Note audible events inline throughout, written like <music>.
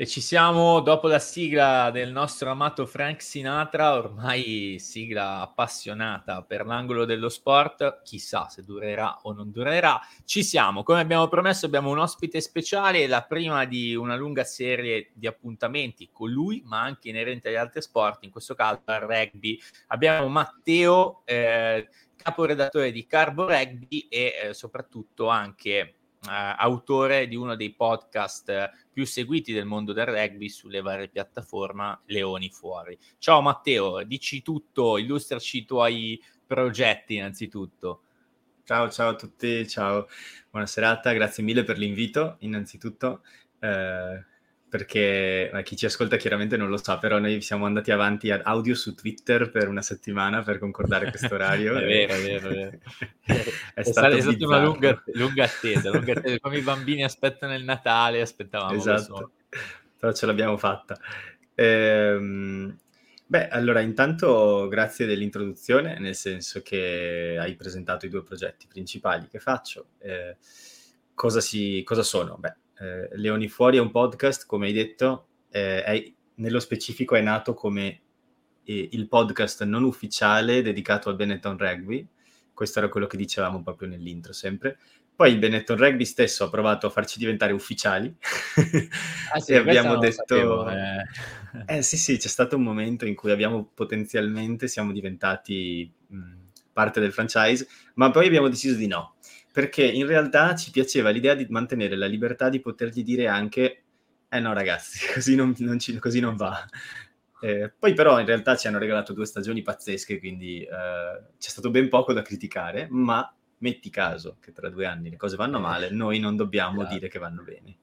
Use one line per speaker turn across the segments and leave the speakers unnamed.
E ci siamo dopo la sigla del nostro amato Frank Sinatra, ormai sigla appassionata per l'angolo dello sport, chissà se durerà o non durerà. Ci siamo, come abbiamo promesso abbiamo un ospite speciale, la prima di una lunga serie di appuntamenti con lui, ma anche inerente agli altri sport, in questo caso al rugby. Abbiamo Matteo, eh, caporedattore di Carbo Rugby e eh, soprattutto anche autore di uno dei podcast più seguiti del mondo del rugby sulle varie piattaforme Leoni Fuori. Ciao Matteo, dici tutto, illustraci i tuoi progetti innanzitutto.
Ciao, ciao a tutti, ciao, buona serata, grazie mille per l'invito innanzitutto. Eh, perché chi ci ascolta chiaramente non lo sa, però noi siamo andati avanti ad audio su Twitter per una settimana per concordare questo orario. <laughs>
è vero, è vero, è vero. <laughs> è, è stata una lunga, lunga, attesa, lunga attesa, come i bambini aspettano il Natale, aspettavamo
Esatto, però ce l'abbiamo fatta. Ehm, beh, allora intanto grazie dell'introduzione, nel senso che hai presentato i due progetti principali che faccio. Eh, cosa, si, cosa sono? Beh, eh, Leoni Fuori è un podcast, come hai detto, eh, è, nello specifico è nato come eh, il podcast non ufficiale dedicato al Benetton Rugby. Questo era quello che dicevamo proprio nell'intro sempre. Poi il Benetton Rugby stesso ha provato a farci diventare ufficiali
ah, sì, <laughs> e abbiamo detto... Sapevo, eh.
eh. sì, sì, c'è stato un momento in cui abbiamo potenzialmente, siamo diventati mh, parte del franchise, ma poi abbiamo deciso di no perché in realtà ci piaceva l'idea di mantenere la libertà di potergli dire anche eh no ragazzi, <laughs> così non, non, ci, così non va. Eh, poi però in realtà ci hanno regalato due stagioni pazzesche, quindi eh, c'è stato ben poco da criticare, ma metti caso che tra due anni le cose vanno eh, male, noi non dobbiamo esatto. dire che vanno bene.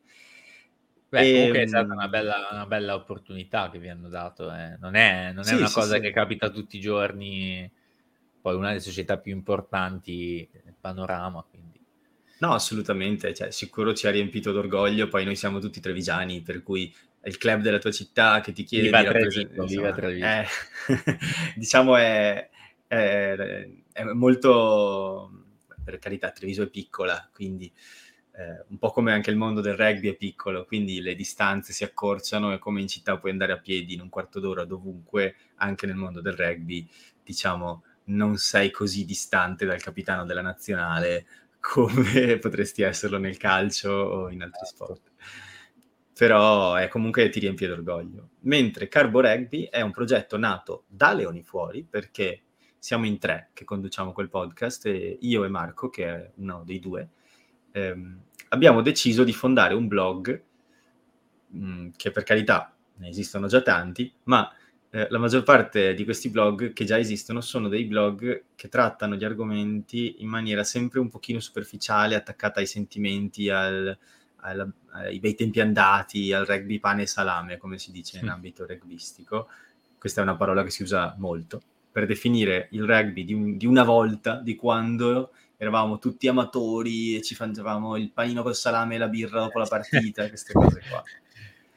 Beh, e, comunque è ehm, stata una bella, una bella opportunità che vi hanno dato, eh. non è, non è sì, una sì, cosa sì. che capita tutti i giorni, poi una delle società più importanti nel panorama.
No, assolutamente, cioè, sicuro ci ha riempito d'orgoglio, poi noi siamo tutti trevigiani, per cui è il club della tua città che ti chiede
viva di rappresentare.
Eh, <laughs> diciamo è, è, è, molto, per carità, Treviso è piccola, quindi eh, un po' come anche il mondo del rugby è piccolo, quindi le distanze si accorciano e come in città puoi andare a piedi in un quarto d'ora dovunque, anche nel mondo del rugby, diciamo, non sei così distante dal capitano della nazionale <laughs> come potresti esserlo nel calcio o in altri certo. sport. Però è comunque ti riempie d'orgoglio. Mentre Carbo Rugby è un progetto nato da Leoni Fuori, perché siamo in tre che conduciamo quel podcast, e io e Marco, che è uno dei due, ehm, abbiamo deciso di fondare un blog, mh, mm, che per carità ne esistono già tanti, ma eh, la maggior parte di questi blog che già esistono sono dei blog che trattano gli argomenti in maniera sempre un pochino superficiale, attaccata ai sentimenti, al, al, ai bei tempi andati, al rugby pane e salame, come si dice in ambito rugbistico. Questa è una parola che si usa molto. Per definire il rugby di, un, di una volta, di quando eravamo tutti amatori e ci facevamo il panino col salame e la birra dopo la partita, queste cose qua <laughs>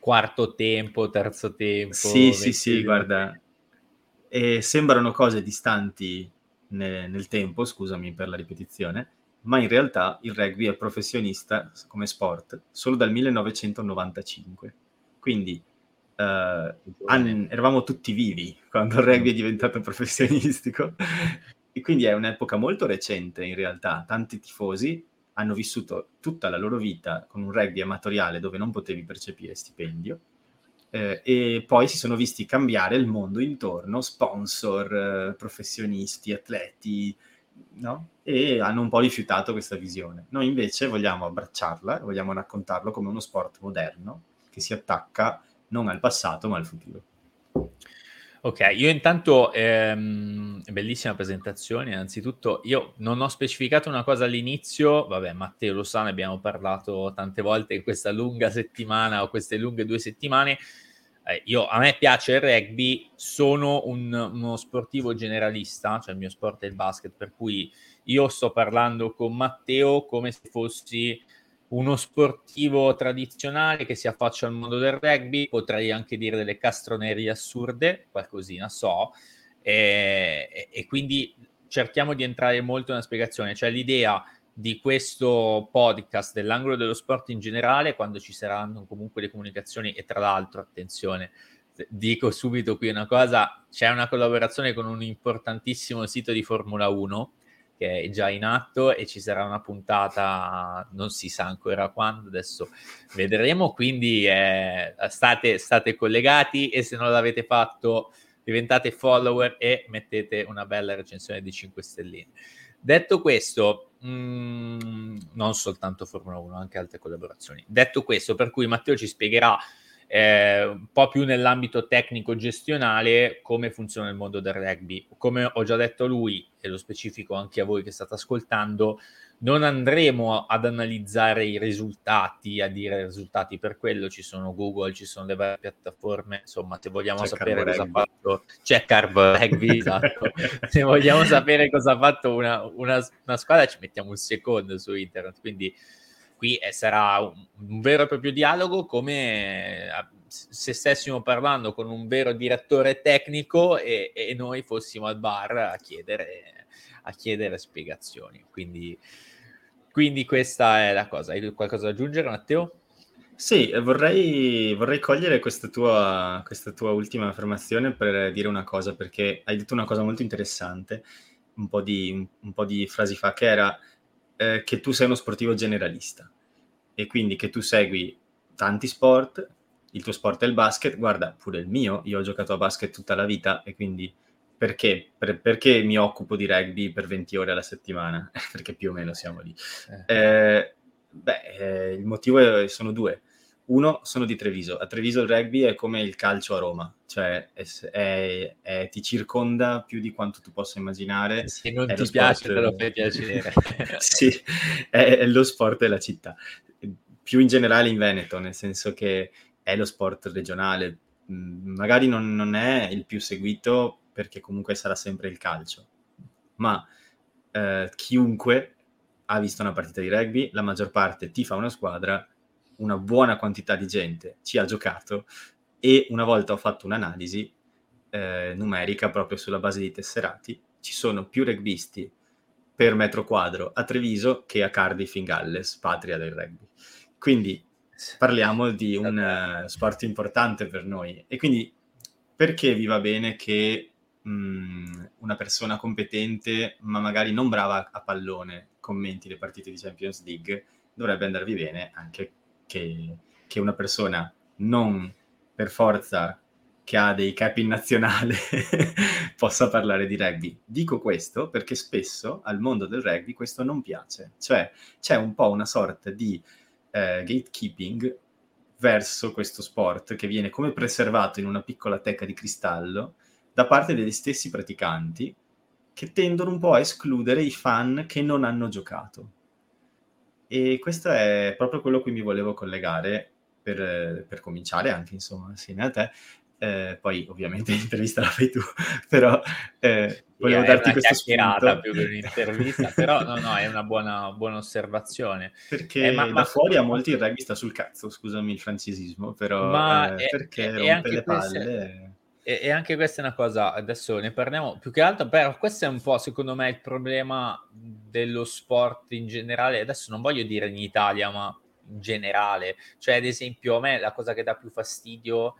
quarto tempo, terzo tempo.
Sì, sì, sì, guarda, e sembrano cose distanti ne, nel tempo, scusami per la ripetizione, ma in realtà il rugby è professionista come sport solo dal 1995. Quindi an- eravamo tutti vivi quando il rugby è diventato professionistico. <laughs> e quindi è un'epoca molto recente in realtà. Tanti tifosi hanno vissuto tutta la loro vita con un rugby amatoriale dove non potevi percepire stipendio eh, e poi si sono visti cambiare il mondo intorno, sponsor, eh, professionisti, atleti, no? E hanno un po' rifiutato questa visione. Noi invece vogliamo abbracciarla, vogliamo raccontarlo come uno sport moderno che si attacca non al passato ma al futuro.
Ok, io intanto, ehm, bellissima presentazione, innanzitutto io non ho specificato una cosa all'inizio, vabbè Matteo lo sa, ne abbiamo parlato tante volte in questa lunga settimana o queste lunghe due settimane, eh, io, a me piace il rugby, sono un, uno sportivo generalista, cioè il mio sport è il basket, per cui io sto parlando con Matteo come se fossi uno sportivo tradizionale che si affaccia al mondo del rugby, potrei anche dire delle castronerie assurde, qualcosina so, e, e, quindi cerchiamo di entrare molto nella spiegazione, cioè l'idea di questo podcast dell'angolo dello sport in generale, quando ci saranno comunque le comunicazioni e tra l'altro, attenzione, dico subito qui una cosa, c'è una collaborazione con un importantissimo sito di Formula 1 che è già in atto e ci sarà una puntata, non si sa ancora quando, adesso vedremo, quindi eh, state, state collegati e se non l'avete fatto diventate follower e mettete una bella recensione di 5 stelline. Detto questo, mh, mm, non soltanto Formula 1, anche altre collaborazioni. Detto questo, per cui Matteo ci spiegherà eh, un po' più nell'ambito tecnico-gestionale come funziona il mondo del rugby. Come ho già detto a lui, e lo specifico anche a voi che state ascoltando, non andremo ad analizzare i risultati, a dire risultati per quello, ci sono Google, ci sono le varie piattaforme, insomma, se vogliamo c'è sapere cosa ha fatto, c'è Carb Rugby, <laughs> esatto, se vogliamo sapere cosa ha fatto una, una, una squadra ci mettiamo un secondo su internet, quindi qui eh, sarà un, un, vero e proprio dialogo come eh, se stessimo parlando con un vero direttore tecnico e, e noi fossimo al bar a chiedere, a chiedere spiegazioni. Quindi, quindi questa è la cosa. Hai qualcosa da aggiungere, Matteo?
Sì, vorrei, vorrei cogliere questa tua, questa tua, ultima affermazione per dire una cosa, perché hai detto una cosa molto interessante un po' di, un, un po di frasi fa, che era eh, che tu sei uno sportivo generalista e quindi che tu segui tanti sport, il tuo sport è il basket, guarda pure il mio, io ho giocato a basket tutta la vita e quindi perché, per, perché mi occupo di rugby per 20 ore alla settimana? <laughs> perché più o meno siamo lì. Eh. Eh, beh, eh, il motivo è, sono due. Uno, sono di Treviso. A Treviso il rugby è come il calcio a Roma, cioè è, è, è, ti circonda più di quanto tu possa immaginare.
Se non ti piace, sport... te lo fai piacere. <laughs>
sì, è, lo sport della città. Più in generale in Veneto, nel senso che è lo sport regionale. Mm, magari non, non è il più seguito perché comunque sarà sempre il calcio, ma eh, chiunque ha visto una partita di rugby, la maggior parte tifa una squadra una buona quantità di gente ci ha giocato e una volta ho fatto un'analisi eh, numerica proprio sulla base dei tesserati, ci sono più rugbisti per metro quadro a Treviso che a Cardiff in Galles, patria del rugby. Quindi parliamo di un uh, sport importante per noi e quindi perché vi va bene che mh, mm, una persona competente ma magari non brava a pallone commenti le partite di Champions League dovrebbe andarvi bene anche che, che una persona non per forza che ha dei capi in nazionale <laughs> possa parlare di rugby. Dico questo perché spesso al mondo del rugby questo non piace, cioè c'è un po' una sorta di eh, gatekeeping verso questo sport che viene come preservato in una piccola teca di cristallo da parte degli stessi praticanti che tendono un po' a escludere i fan che non hanno giocato. E questo è proprio quello a cui mi volevo collegare per, per cominciare anche, insomma, assieme a te. Eh, poi ovviamente <laughs> l'intervista la fai tu, <laughs> però eh, volevo
yeah,
darti questo spunto.
più che un'intervista, però no, no, è una buona, buona osservazione.
Perché eh, ma, da ma, fuori a molti il rugby sta sul cazzo, scusami il francesismo, però ma eh, è, perché è, rompe le palle... Queste
e, e, anche questa è una cosa, adesso ne parliamo più che altro, però questo è un po' secondo me il problema dello sport in generale, adesso non voglio dire in Italia, ma in generale, cioè ad esempio a me la cosa che dà più fastidio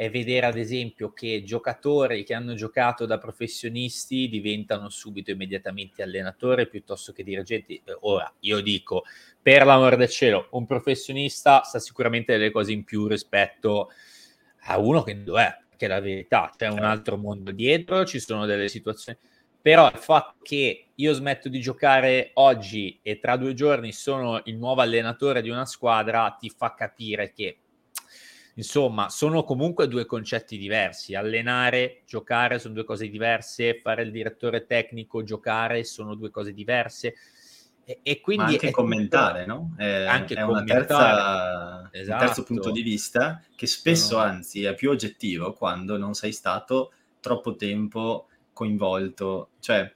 è vedere ad esempio che giocatori che hanno giocato da professionisti diventano subito immediatamente allenatori piuttosto che dirigenti. Ora, io dico, per l'amor del cielo, un professionista sa sicuramente delle cose in più rispetto a uno che lo è, che è la verità, c'è un certo. altro mondo dietro, ci sono delle situazioni, però il fatto che io smetto di giocare oggi e tra due giorni sono il nuovo allenatore di una squadra ti fa capire che insomma sono comunque due concetti diversi allenare, giocare sono due cose diverse fare il direttore tecnico, giocare sono due cose diverse e, e quindi
Ma anche commentare, tutto... no? È, anche è una terza, esatto. un terzo punto di vista che spesso, no. anzi, è più oggettivo quando non sei stato troppo tempo coinvolto. Cioè,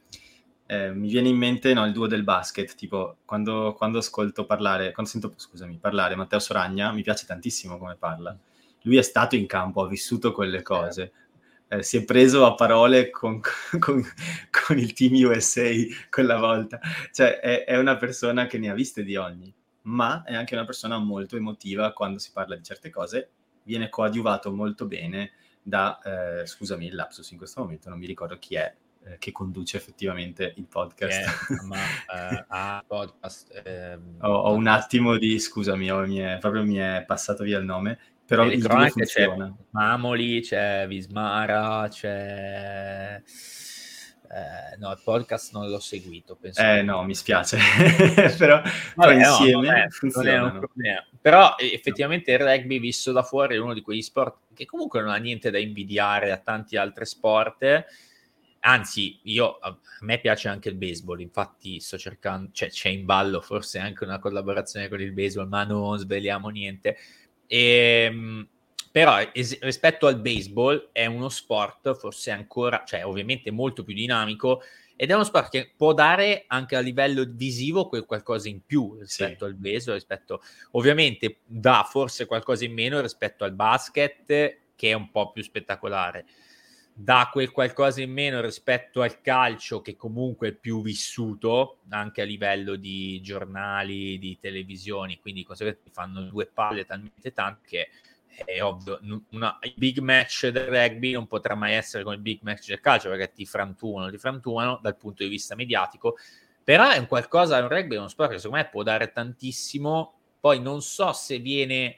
eh, mi viene in mente no, il duo del basket, tipo quando, quando ascolto parlare, quando sento, scusami, parlare Matteo Soragna, mi piace tantissimo come parla. Lui è stato in campo, ha vissuto quelle cose. eh, si è preso a parole con, <laughs> con, con, il team USA quella volta. Cioè, è, è, una persona che ne ha viste di ogni, ma è anche una persona molto emotiva quando si parla di certe cose. Viene coadiuvato molto bene da, eh, scusami il lapsus in questo momento, non mi ricordo chi è, eh, che conduce effettivamente il podcast. <laughs>
Eh, ma, uh, podcast
ehm, ho, ho, un attimo di, scusami, ho, mi è, proprio mi è passato via il nome, però il
cronache c'è Mamoli, c'è Vismara, c'è... Eh, no, il podcast non l'ho seguito.
Penso eh no, mi spiace, però, però insieme no,
Però effettivamente il rugby visto da fuori è uno di quegli sport che comunque non ha niente da invidiare a tanti altri sport. Anzi, io, a me piace anche il baseball, infatti sto cercando, cioè c'è in ballo forse anche una collaborazione con il baseball, ma non sveliamo niente e, ehm, però es- rispetto al baseball è uno sport forse ancora, cioè ovviamente molto più dinamico ed è uno sport che può dare anche a livello visivo quel qualcosa in più rispetto sì. al baseball, rispetto ovviamente dà forse qualcosa in meno rispetto al basket che è un po' più spettacolare dà quel qualcosa in meno rispetto al calcio che comunque è più vissuto anche a livello di giornali, di televisioni, quindi conseguentemente fanno due palle talmente tante che è ovvio, una, il big match del rugby non potrà mai essere come il big match del calcio perché ti frantumano, ti frantumano dal punto di vista mediatico, però è un qualcosa, un rugby è uno sport che secondo me può dare tantissimo, poi non so se viene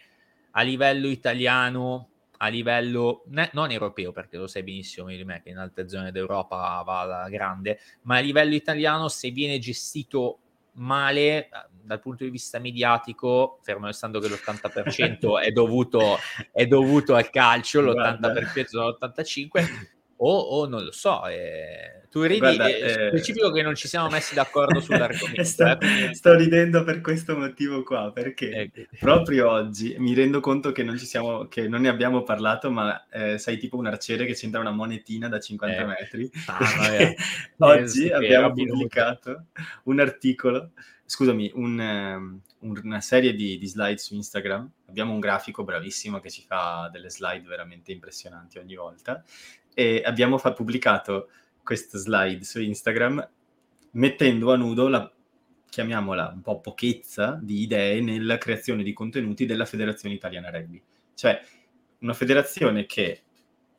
a livello italiano a livello ne, non europeo, perché lo sai benissimo di me che in altre zone d'Europa va alla grande, ma a livello italiano se viene gestito male eh, dal punto di vista mediatico, fermo restando che l'80% è dovuto, è dovuto al calcio, <laughs> l'80% all'85%, o, o, non lo so, eh, tu ridi, Guarda, eh, specifico che non ci siamo messi d'accordo sull'argomento.
sto, <laughs> eh, sto, ridendo per questo motivo qua, perché ecco. proprio oggi mi rendo conto che non, ci siamo, che non ne abbiamo parlato, ma eh, sei tipo un arciere che c'entra una monetina da 50 ecco. metri. Ah, <laughs> oggi abbiamo pubblicato un articolo, scusami, un, um, una serie di, di slide su Instagram. Abbiamo un grafico bravissimo che ci fa delle slide veramente impressionanti ogni volta e abbiamo fa- pubblicato questa slide su Instagram mettendo a nudo la, chiamiamola un po' pochezza di idee nella creazione di contenuti della Federazione Italiana Rugby. Cioè, una federazione che,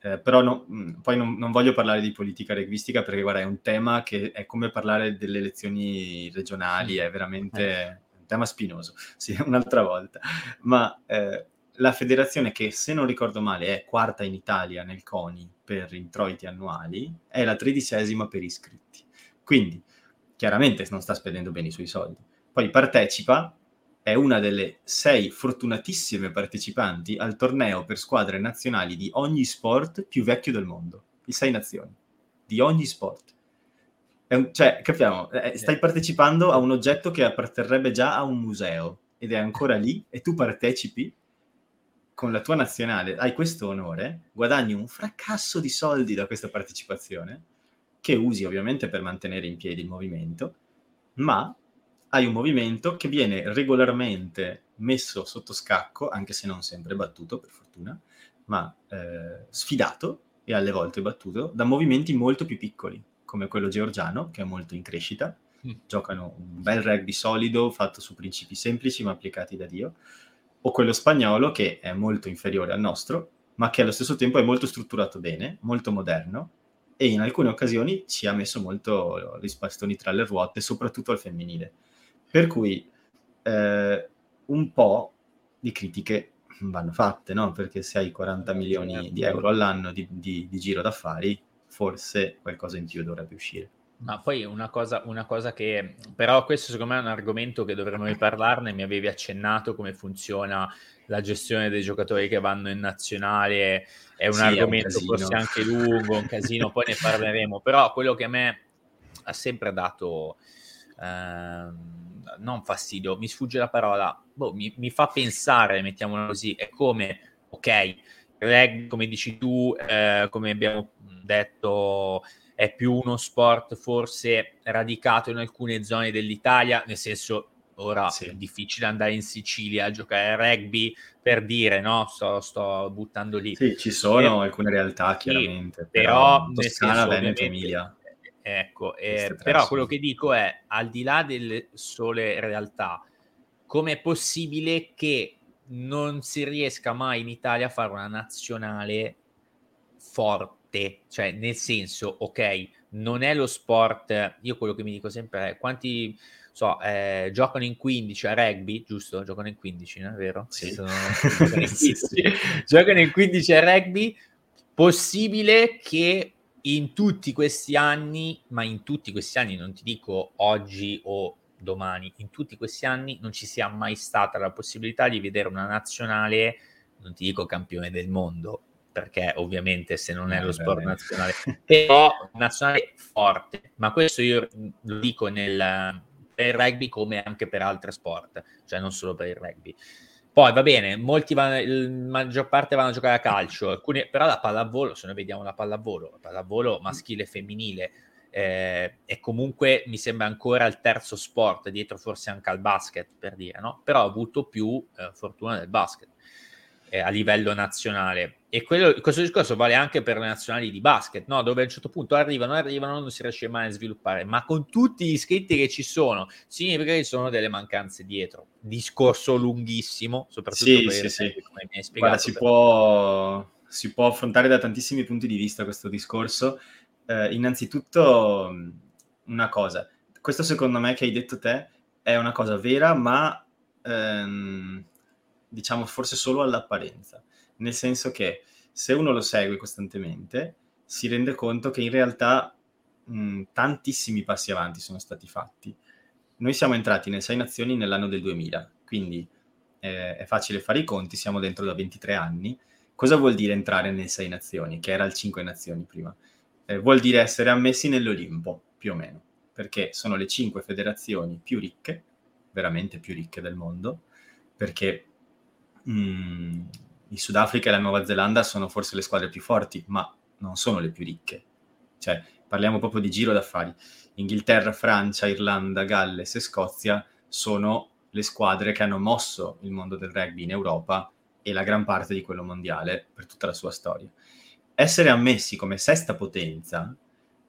eh, però no, mm, poi non, non, voglio parlare di politica rugbistica perché guarda, è un tema che è come parlare delle elezioni regionali, è veramente eh. un tema spinoso, sì, <laughs> un'altra volta. Ma eh, la federazione che, se non ricordo male, è quarta in Italia nel CONI per introiti annuali, è la tredicesima per iscritti. Quindi, chiaramente non sta spendendo bene i suoi soldi. Poi partecipa, è una delle sei fortunatissime partecipanti al torneo per squadre nazionali di ogni sport più vecchio del mondo. Di sei nazioni. Di ogni sport. Un, cioè, capiamo, eh, stai partecipando a un oggetto che apparterrebbe già a un museo ed è ancora lì e tu partecipi con la tua nazionale hai questo onore, guadagni un fracasso di soldi da questa partecipazione, che usi ovviamente per mantenere in piedi il movimento, ma hai un movimento che viene regolarmente messo sotto scacco, anche se non sempre battuto, per fortuna, ma eh, sfidato e alle volte battuto da movimenti molto più piccoli, come quello georgiano, che è molto in crescita. Mm. Giocano un bel rugby solido, fatto su principi semplici ma applicati da Dio o quello spagnolo che è molto inferiore al nostro, ma che allo stesso tempo è molto strutturato bene, molto moderno e in alcune occasioni ci ha messo molto gli spastoni tra le ruote, soprattutto al femminile. Per cui eh, un po' di critiche vanno fatte, no? Perché se hai 40 milioni di euro all'anno di, di, di giro d'affari, forse qualcosa in più dovrebbe uscire.
Ma poi una cosa, una cosa che, però questo secondo me è un argomento che dovremmo riparlarne, mi avevi accennato come funziona la gestione dei giocatori che vanno in nazionale, è un sì, argomento è un forse anche lungo, un casino, poi ne parleremo, però quello che a me ha sempre dato, eh, non fastidio, mi sfugge la parola, boh, mi, mi, fa pensare, mettiamolo così, è come, ok, reg, come dici tu, eh, come abbiamo detto è più uno sport forse radicato in alcune zone dell'Italia, nel senso ora sì. è difficile andare in Sicilia a giocare a rugby per dire no, sto, sto buttando lì.
Sì, ci sono e, alcune realtà chiaramente,
sì, però, però Toscana, Veneto, Emilia. Ecco, eh, però quello che dico è, al di là delle sole realtà, com'è possibile che non si riesca mai in Italia a fare una nazionale forte? Cioè, nel senso, ok, non è lo sport, io quello che mi dico sempre è quanti so, eh, giocano in 15 a rugby, giusto? Giocano in 15, no? è vero?
Sì.
Sono... giocano, in 15. <laughs> giocano in 15 a rugby, possibile che in tutti questi anni, ma in tutti questi anni, non ti dico oggi o domani, in tutti questi anni non ci sia mai stata la possibilità di vedere una nazionale, non ti dico campione del mondo, perché ovviamente se non è lo sport nazionale, <laughs> però nazionale forte, ma questo io lo dico nel, per il rugby come anche per altri sport, cioè non solo per il rugby. Poi va bene, molti vanno, la maggior parte vanno a giocare a calcio, alcuni, però la pallavolo, se noi vediamo la pallavolo, la pallavolo maschile e femminile, eh, e comunque mi sembra ancora il terzo sport, dietro forse anche al basket per dire, no? Però ha avuto più eh, fortuna del basket eh, a livello nazionale. E quello, questo discorso vale anche per le nazionali di basket, no? dove a un certo punto arrivano, arrivano, non si riesce mai a sviluppare, ma con tutti gli iscritti che ci sono, significa che ci sono delle mancanze dietro. Discorso lunghissimo, soprattutto
sì, per sì, sì. come mi hai spiegato. Guarda, si, può, si può affrontare da tantissimi punti di vista questo discorso. Eh, innanzitutto, una cosa, questo secondo me che hai detto te è una cosa vera, ma ehm, diciamo forse solo all'apparenza, nel senso che se uno lo segue costantemente si rende conto che in realtà mh, tantissimi passi avanti sono stati fatti. Noi siamo entrati nelle sei nazioni nell'anno del 2000, quindi eh, è facile fare i conti, siamo dentro da 23 anni. Cosa vuol dire entrare nelle sei nazioni, che era il 5 nazioni prima? Eh, vuol dire essere ammessi nell'Olimpo, più o meno, perché sono le cinque federazioni più ricche, veramente più ricche del mondo, perché mh, mm, il Sudafrica e la Nuova Zelanda sono forse le squadre più forti, ma non sono le più ricche. Cioè, parliamo proprio di giro d'affari. Inghilterra, Francia, Irlanda, Galles e Scozia sono le squadre che hanno mosso il mondo del rugby in Europa e la gran parte di quello mondiale per tutta la sua storia. Essere ammessi come sesta potenza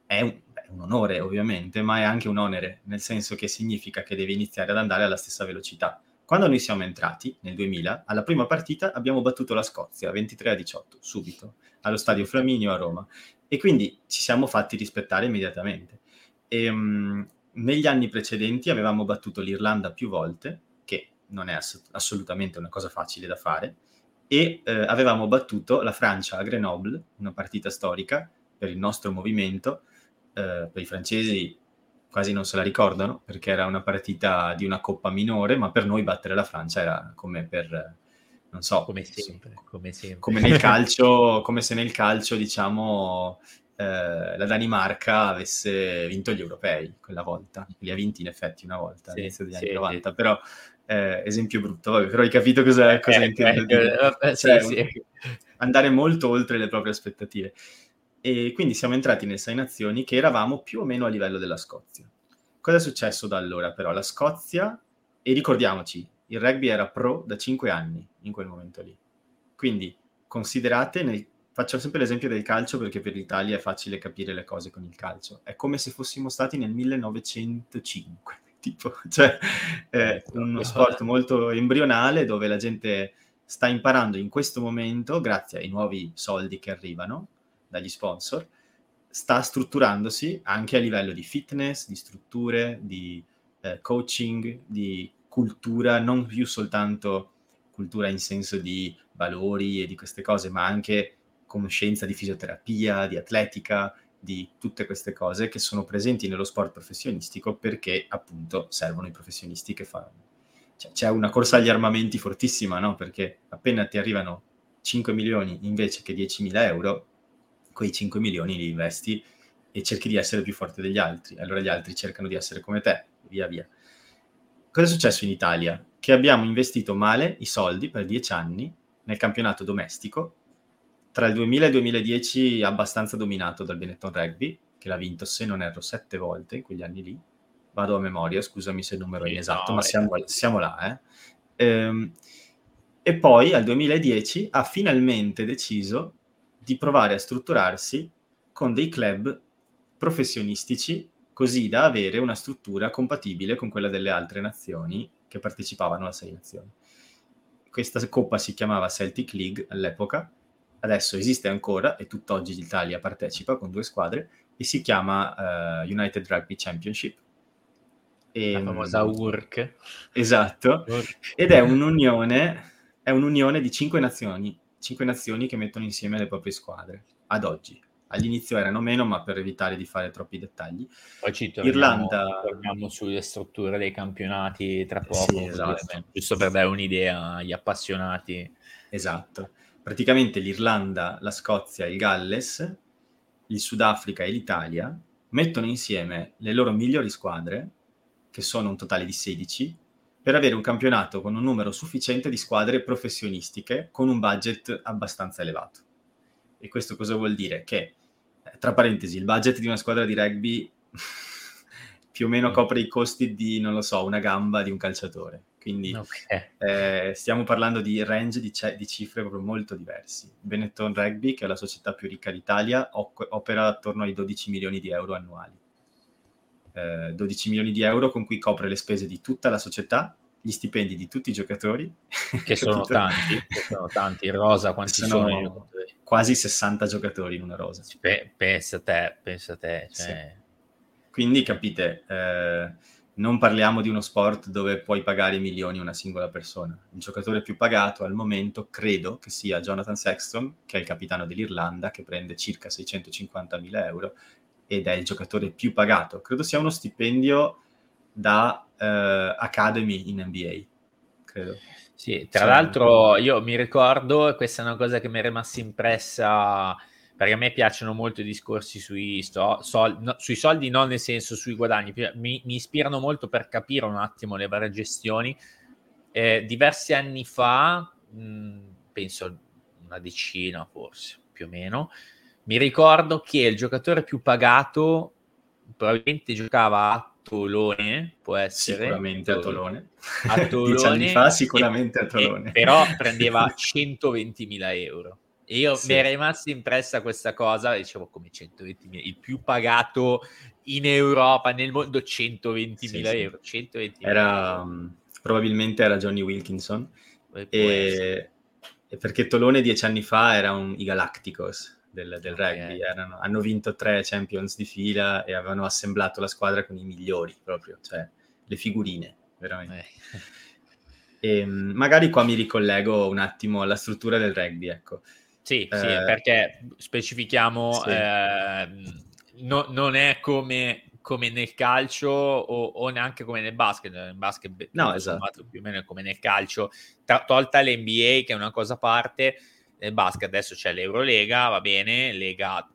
è un, è un onore, ovviamente, ma è anche un onere, nel senso che significa che devi iniziare ad andare alla stessa velocità quando noi siamo entrati nel 2000, alla prima partita abbiamo battuto la Scozia 23 a 18, subito, allo stadio Flaminio a Roma. E quindi ci siamo fatti rispettare immediatamente. E, um, negli anni precedenti avevamo battuto l'Irlanda più volte, che non è ass- assolutamente una cosa facile da fare, e eh, avevamo battuto la Francia a Grenoble, una partita storica per il nostro movimento. Eh, per i francesi quasi non se la ricordano perché era una partita di una coppa minore, ma per noi battere la Francia era come per, non so,
come sempre, come, sempre.
come nel calcio, <laughs> come se nel calcio, diciamo, eh, la Danimarca avesse vinto gli europei quella volta, li ha vinti in effetti una volta sì, all'inizio degli anni sì, 90, sì. però eh, esempio brutto, vabbè, però hai capito cosa, eh, cosa eh, intendo. Eh, cioè, andare molto oltre le proprie aspettative. E quindi siamo entrati nelle sei nazioni che eravamo più o meno a livello della Scozia. Cosa è successo da allora però? La Scozia, e ricordiamoci, il rugby era pro da cinque anni in quel momento lì. Quindi considerate, nel, faccio sempre l'esempio del calcio perché per l'Italia è facile capire le cose con il calcio. È come se fossimo stati nel 1905, tipo, <laughs> cioè è uno sport molto embrionale dove la gente sta imparando in questo momento, grazie ai nuovi soldi che arrivano, dagli sponsor, sta strutturandosi anche a livello di fitness, di strutture, di eh, coaching, di cultura, non più soltanto cultura in senso di valori e di queste cose, ma anche conoscenza di fisioterapia, di atletica, di tutte queste cose che sono presenti nello sport professionistico perché appunto servono i professionisti che fanno. Cioè, c'è una corsa agli armamenti fortissima, no? Perché appena ti arrivano 5 milioni invece che 10.000 euro, quei 5 milioni li investi e cerchi di essere più forte degli altri. Allora gli altri cercano di essere come te, via via. Cosa è successo in Italia? Che abbiamo investito male i soldi per 10 anni nel campionato domestico, tra il 2000 e il 2010 abbastanza dominato dal Benetton Rugby, che l'ha vinto, se non erro, sette volte in quegli anni lì, vado a memoria, scusami se il numero è inesatto, no, ma siamo, siamo, là. Eh. Ehm, e poi al 2010 ha finalmente deciso di provare a strutturarsi con dei club professionistici così da avere una struttura compatibile con quella delle altre nazioni che partecipavano alle sei nazioni. Questa coppa si chiamava Celtic League all'epoca, adesso esiste ancora e tutt'oggi l'Italia partecipa con due squadre e si chiama uh, United Rugby Championship.
E, La famosa URC.
Esatto, Urk. ed è un'unione, è un'unione di cinque nazioni, cinque nazioni che mettono insieme le proprie squadre, ad oggi all'inizio erano meno, ma per evitare di fare troppi dettagli.
Poi ci torniamo, Irlanda... torniamo sulle strutture dei campionati tra poco, sì, esatto. giusto per dare un'idea agli appassionati.
Esatto. Praticamente l'Irlanda, la Scozia, il Galles, il Sudafrica e l'Italia mettono insieme le loro migliori squadre, che sono un totale di 16, per avere un campionato con un numero sufficiente di squadre professionistiche con un budget abbastanza elevato. E questo cosa vuol dire? Che tra parentesi, il budget di una squadra di rugby <laughs> più o meno mm. copre i costi di, non lo so, una gamba di un calciatore. Quindi okay. eh, stiamo parlando di range di, c- di, cifre proprio molto diversi. Benetton Rugby, che è la società più ricca d'Italia, op- opera attorno ai 12 milioni di euro annuali. Eh, 12 milioni di euro con cui copre le spese di tutta la società, gli stipendi di tutti i giocatori.
Che <laughs> sono tanti, che sono tanti. In rosa quanti sono? sono
quasi 60 giocatori in una rosa.
Pe- pensa a te, pensa a te. Cioè... Sì.
Quindi capite, eh, non parliamo di uno sport dove puoi pagare milioni una singola persona. Il giocatore più pagato al momento credo che sia Jonathan Sexton, che è il capitano dell'Irlanda, che prende circa 650 mila euro ed è il giocatore più pagato. Credo sia uno stipendio da eh, Academy in NBA, credo.
Sì, tra sì. l'altro io mi ricordo, questa è una cosa che mi è rimasta impressa, perché a me piacciono molto i discorsi sui, sto, sol, no, sui soldi, non nel senso sui guadagni, mi, mi, ispirano molto per capire un attimo le varie gestioni. Eh, diversi anni fa, mh, penso una decina forse, più o meno, mi ricordo che il giocatore più pagato probabilmente giocava a Tolone, può essere.
Sicuramente a Tolone. A Tolone. <laughs> Dieci anni fa sicuramente a Tolone.
E, però <laughs> prendeva 120.000 euro. Io sì. mi era rimasta impressa questa cosa, dicevo come 120.000, il più pagato in Europa, nel mondo, 120.000 sì, euro. 120
era, um, probabilmente era Johnny Wilkinson. E, e perché Tolone dieci anni fa era un, i Galacticos del, del rugby. Erano, hanno vinto tre Champions di fila e avevano assemblato la squadra con i migliori proprio, cioè le figurine, veramente. Eh. E, ehm, magari qua mi ricollego un attimo alla struttura del rugby, ecco.
Sì, eh, sì perché specifichiamo, sì. Eh, no, non è come, come nel calcio o, o, neanche come nel basket. Nel basket
no, esatto.
più o meno come nel calcio, tolta l'NBA che è una cosa a parte, nel basket adesso c'è l'Eurolega, va bene, lega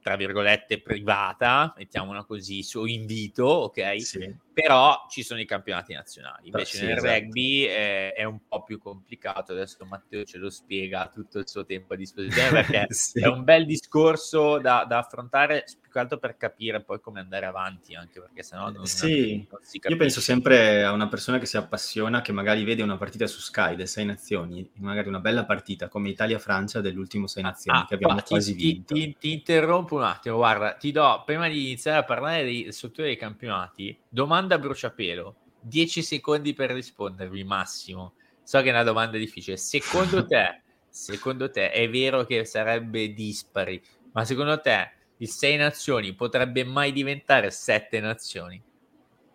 tra virgolette privata, mettiamola così, su invito, ok? Sì. Però ci sono i campionati nazionali. Invece sì, nel esatto. rugby è, è, un po' più complicato. Adesso Matteo ce lo spiega tutto il suo tempo a disposizione <laughs> perché sì. è un bel discorso da, da affrontare che altro per capire poi come andare avanti, anche perché sennò non,
sì, non si capisce. Io penso sempre a una persona che si appassiona, che magari vede una partita su Sky del Sei Nazioni, magari una bella partita come Italia-Francia dell'ultimo Sei Nazioni, ah, che abbiamo quasi
ti,
vinto.
Ti, ti, interrompo un attimo, guarda, ti do, prima di iniziare a parlare dei strutture dei campionati, domanda a bruciapelo, 10 secondi per rispondervi, massimo. So che è una domanda difficile. Secondo te, <laughs> secondo te è vero che sarebbe dispari, ma secondo te il 6 nazioni potrebbe mai diventare 7 nazioni?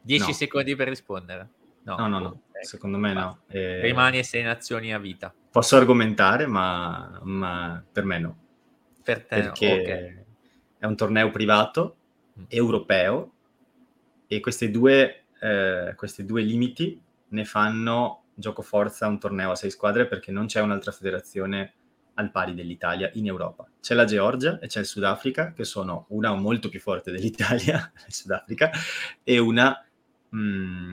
10 no. secondi per rispondere.
No, no, no, no. secondo me no.
Eh, Rimani 6 nazioni a vita.
Posso argomentare, ma, ma per me no.
Per te
Perché no. Okay. è un torneo privato, mm. europeo, e questi due, eh, questi due limiti ne fanno gioco forza un torneo a sei squadre perché non c'è un'altra federazione al pari dell'Italia in Europa. C'è la Georgia e c'è il Sudafrica, che sono una molto più forte dell'Italia, <laughs> il Sudafrica, e una mh, mm,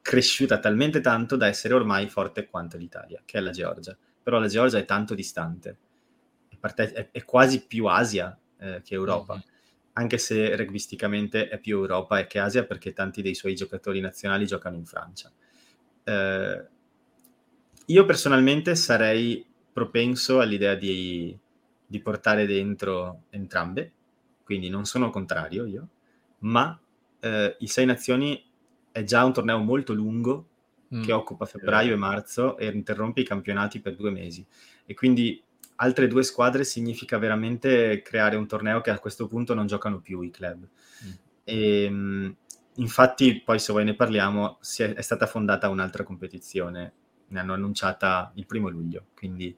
cresciuta talmente tanto da essere ormai forte quanto l'Italia, che è la Georgia. Però la Georgia è tanto distante, è, parte- è, quasi più Asia eh, che Europa. Mm-hmm. Anche se rugbisticamente è più Europa che Asia perché tanti dei suoi giocatori nazionali giocano in Francia. Eh, io personalmente sarei propenso all'idea di, di, portare dentro entrambe, quindi non sono contrario io, ma eh, i Sei Nazioni è già un torneo molto lungo mm. che occupa febbraio e marzo e interrompe i campionati per due mesi. E quindi altre due squadre significa veramente creare un torneo che a questo punto non giocano più i club. Mm. E, ehm, infatti, poi se voi ne parliamo, è, è, stata fondata un'altra competizione, ne hanno annunciata il primo luglio, quindi...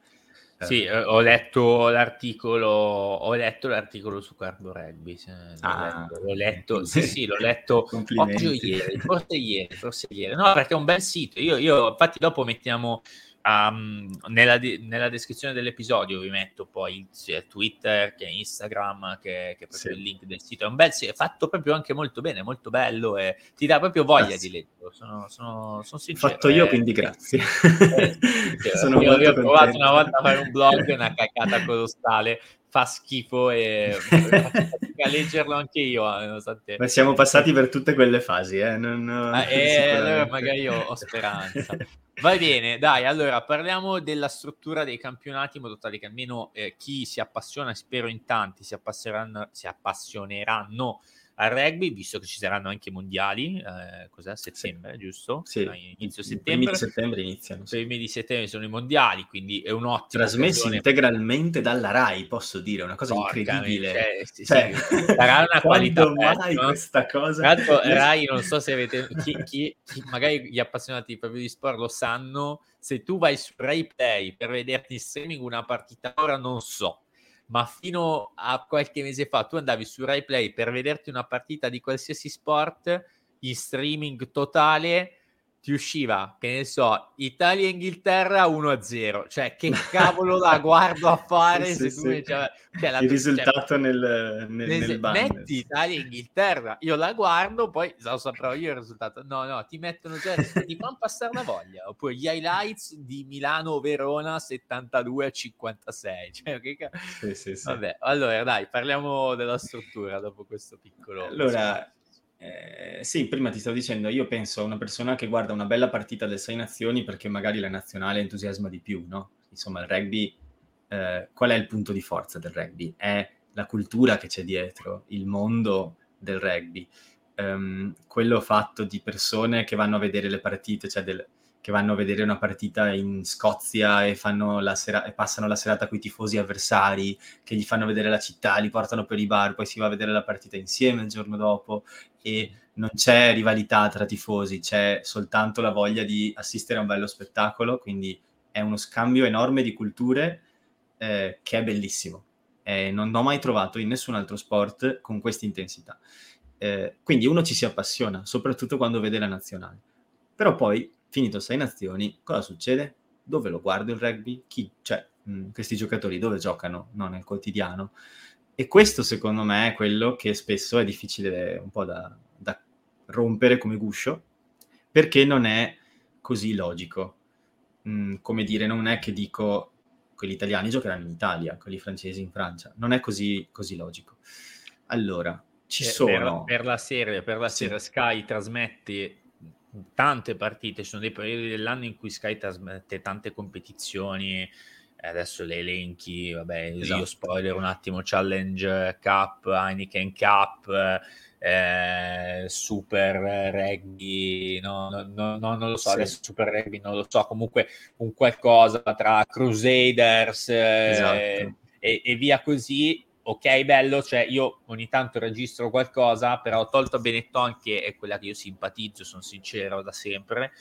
Eh, sì, eh, ho letto l'articolo, ho letto l'articolo su Cardo Rugby. Ah, l'ho letto sì, sì, l'ho letto <laughs> oggi o ieri, forse ieri, forse ieri. No, perché è un bel sito. Io, io infatti, dopo mettiamo Um, nella, nella, descrizione dell'episodio vi metto poi sia Twitter che Instagram che, che proprio sì. il link del sito. È un bel sito, è fatto proprio anche molto bene, molto bello e ti dà proprio voglia grazie. di leggerlo. Sono, sono, sono sincero
fatto io eh, quindi grazie.
Eh, <laughs> sono io, io ho provato una volta a fare un blog una cacata colossale fa schifo e <laughs> a leggerlo anche io.
Nonostante... Ma siamo passati per tutte quelle fasi, eh? Non,
ah, eh allora magari ho, ho speranza. Va bene, dai, allora parliamo della struttura dei campionati in modo tale che almeno eh, chi si appassiona, spero in tanti, si appassioneranno, si appassioneranno al rugby, visto che ci saranno anche i mondiali, eh, cos'è? Settembre,
sì.
giusto?
Sì,
no,
inizio settembre. I primi di settembre iniziano.
I primi di settembre sono i mondiali, quindi è un ottimo.
Trasmessi occasione. integralmente dalla RAI, posso dire, una cosa Porca incredibile. Cioè,
sì, cioè, sì, sarà una <laughs> qualità
mai no? questa cosa?
Tra l'altro <laughs> RAI, non so se avete, chi, chi, chi, magari gli appassionati proprio di sport lo sanno, se tu vai su Rai Play per vederti in streaming una partita, ora non so, ma fino a qualche mese fa tu andavi su Rai Play per vederti una partita di qualsiasi sport in streaming totale ti usciva, che ne so, Italia-Inghilterra 1-0, cioè che cavolo la guardo a <laughs> fare sì, se sì, tu sì. Cioè,
cioè, il risultato cioè, nel, nel, nel
metti Italia-Inghilterra, io la guardo, poi lo saprò io il risultato, no no, ti mettono già, ti fanno passare la voglia, oppure gli highlights di Milano-Verona 72-56, <laughs> cioè che sì. vabbè, allora dai, parliamo della struttura dopo questo piccolo...
Allora... Eh, sì, prima ti stavo dicendo, io penso a una persona che guarda una bella partita del Sei Nazioni perché magari la nazionale entusiasma di più, no? Insomma, il rugby, eh, qual è il punto di forza del rugby? È la cultura che c'è dietro, il mondo del rugby, um, quello fatto di persone che vanno a vedere le partite, cioè del, che vanno a vedere una partita in Scozia e, la sera- e, passano la serata con i tifosi avversari, che gli fanno vedere la città, li portano per i bar, poi si va a vedere la partita insieme il giorno dopo e non c'è rivalità tra tifosi, c'è soltanto la voglia di assistere a un bello spettacolo, quindi è uno scambio enorme di culture eh, che è bellissimo. Eh, non ho mai trovato in nessun altro sport con questa intensità. Eh, quindi uno ci si appassiona, soprattutto quando vede la nazionale. Però poi finito sei nazioni, cosa succede? Dove lo guardo il rugby? Chi? Cioè, mh, mm, questi giocatori dove giocano? No, nel quotidiano. E questo secondo me è quello che spesso è difficile un po' da, da rompere come guscio, perché non è così logico. Mm, come dire, non è che dico quelli italiani giocheranno in Italia, quelli francesi in Francia. Non è così, così logico. Allora, ci
per,
sono...
Per, per la serie, per la serie sì. Sky trasmette tante partite, ci sono dei periodi dell'anno in cui Sky trasmette tante competizioni, adesso le elenchi, vabbè, esatto. io spoiler un attimo, Challenge Cup, Heineken Cup, eh, Super Rugby, no, no, no, no, non lo so, sì. adesso Super Rugby non lo so, comunque un qualcosa tra Crusaders esatto. eh, e, e via così, ok, bello, cioè io ogni tanto registro qualcosa, però ho tolto Benetton, che è quella che io simpatizzo, sono sincero da sempre.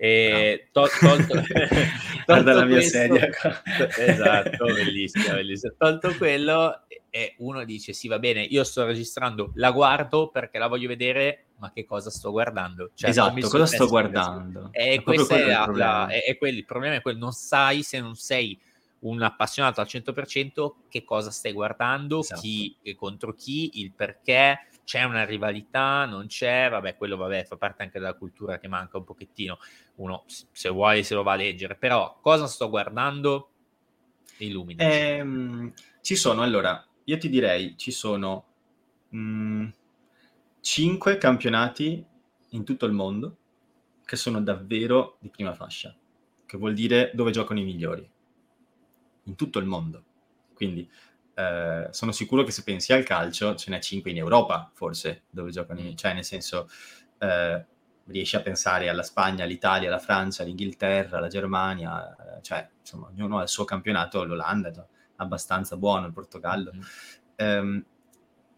E no. to- tolto, <laughs>
Guarda la mia questo, sedia <laughs>
esatto, bellissimo, bellissimo. Tolto quello e uno dice sì va bene, io sto registrando, la guardo perché la voglio vedere, ma che cosa sto guardando?
Cioè, esatto, cosa sto guardando?
E questo è, la, la, è, è quello, il problema è quello, non sai se non sei un appassionato al 100% che cosa stai guardando, esatto. chi contro chi, il perché, c'è una rivalità, non c'è, vabbè, quello vabbè, fa parte anche della cultura che manca un pochettino, uno se vuole se lo va a leggere, però cosa sto guardando? Illumina.
Ehm, ci sono, allora, io ti direi, ci sono mh, 5 campionati in tutto il mondo che sono davvero di prima fascia, che vuol dire dove giocano i migliori, in tutto il mondo. Quindi eh, sono sicuro che se pensi al calcio ce n'è 5 in Europa, forse, dove giocano migliori, cioè nel senso... Eh, riesci a pensare alla Spagna, all'Italia, alla Francia, all'Inghilterra, alla Germania, eh, cioè insomma ognuno ha il suo campionato, l'Olanda è abbastanza buono, il Portogallo, mm. ehm,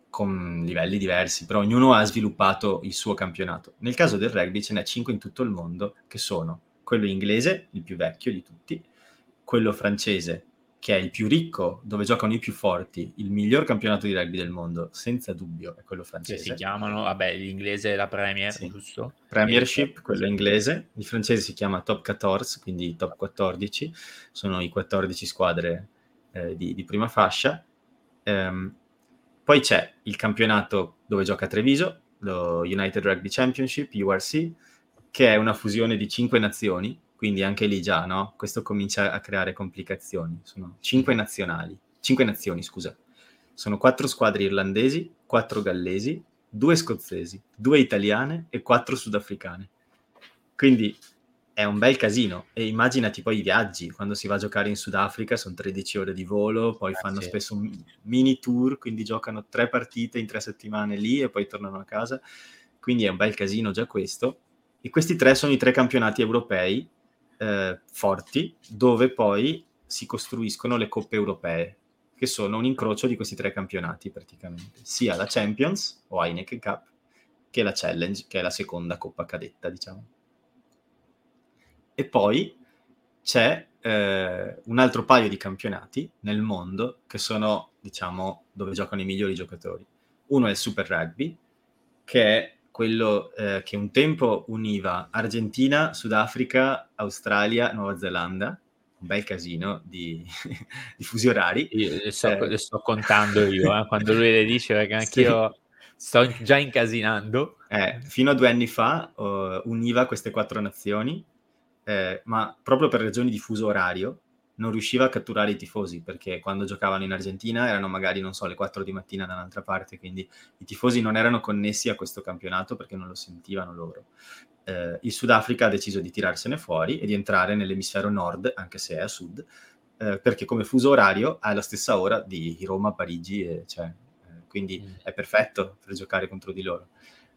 con livelli diversi, però ognuno ha sviluppato il suo campionato. Nel caso del rugby ce n'è 5 in tutto il mondo che sono quello inglese, il più vecchio di tutti, quello francese, che è il più ricco, dove giocano i più forti, il miglior campionato di rugby del mondo, senza dubbio, è quello francese.
Che si chiamano, vabbè, l'inglese è la Premier, sì. giusto?
Premiership, quello inglese, il francese si chiama Top 14, quindi Top 14, sono i 14 squadre eh, di, di, prima fascia. Um, poi c'è il campionato dove gioca Treviso, lo United Rugby Championship, URC, che è una fusione di cinque nazioni, quindi anche lì già, no? Questo comincia a creare complicazioni. Sono cinque nazionali, cinque nazioni, scusa. Sono quattro squadre irlandesi, quattro gallesi, due scozzesi, due italiane e quattro sudafricane. Quindi è un bel casino. E immaginati poi i viaggi, quando si va a giocare in Sudafrica sono 13 ore di volo, poi ah, fanno sì. spesso un mini tour, quindi giocano tre partite in tre settimane lì e poi tornano a casa. Quindi è un bel casino già questo. E questi tre sono i tre campionati europei eh, forti, dove poi si costruiscono le coppe europee, che sono un incrocio di questi tre campionati praticamente, sia la Champions o Heineken Cup che la Challenge, che è la seconda coppa cadetta, diciamo. E poi c'è eh, un altro paio di campionati nel mondo che sono, diciamo, dove giocano i migliori giocatori. Uno è il Super Rugby, che è quello eh, che un tempo univa Argentina, Sudafrica, Australia, Nuova Zelanda, un bel casino di, <laughs> di fusi orari.
Io le sto, eh, le sto contando io, eh, quando lui le dice, perché <laughs> anch'io sì. sto già incasinando.
Eh, fino a due anni fa uh, univa queste quattro nazioni, eh, ma proprio per ragioni di fuso orario, non riusciva a catturare i tifosi perché quando giocavano in Argentina erano magari, non so, le 4 di mattina da un'altra parte, quindi i tifosi non erano connessi a questo campionato perché non lo sentivano loro. Eh, il Sudafrica ha deciso di tirarsene fuori e di entrare nell'emisfero nord, anche se è a sud, eh, perché come fuso orario ha la stessa ora di Roma, Parigi, e, cioè, eh, quindi mm. è perfetto per giocare contro di loro.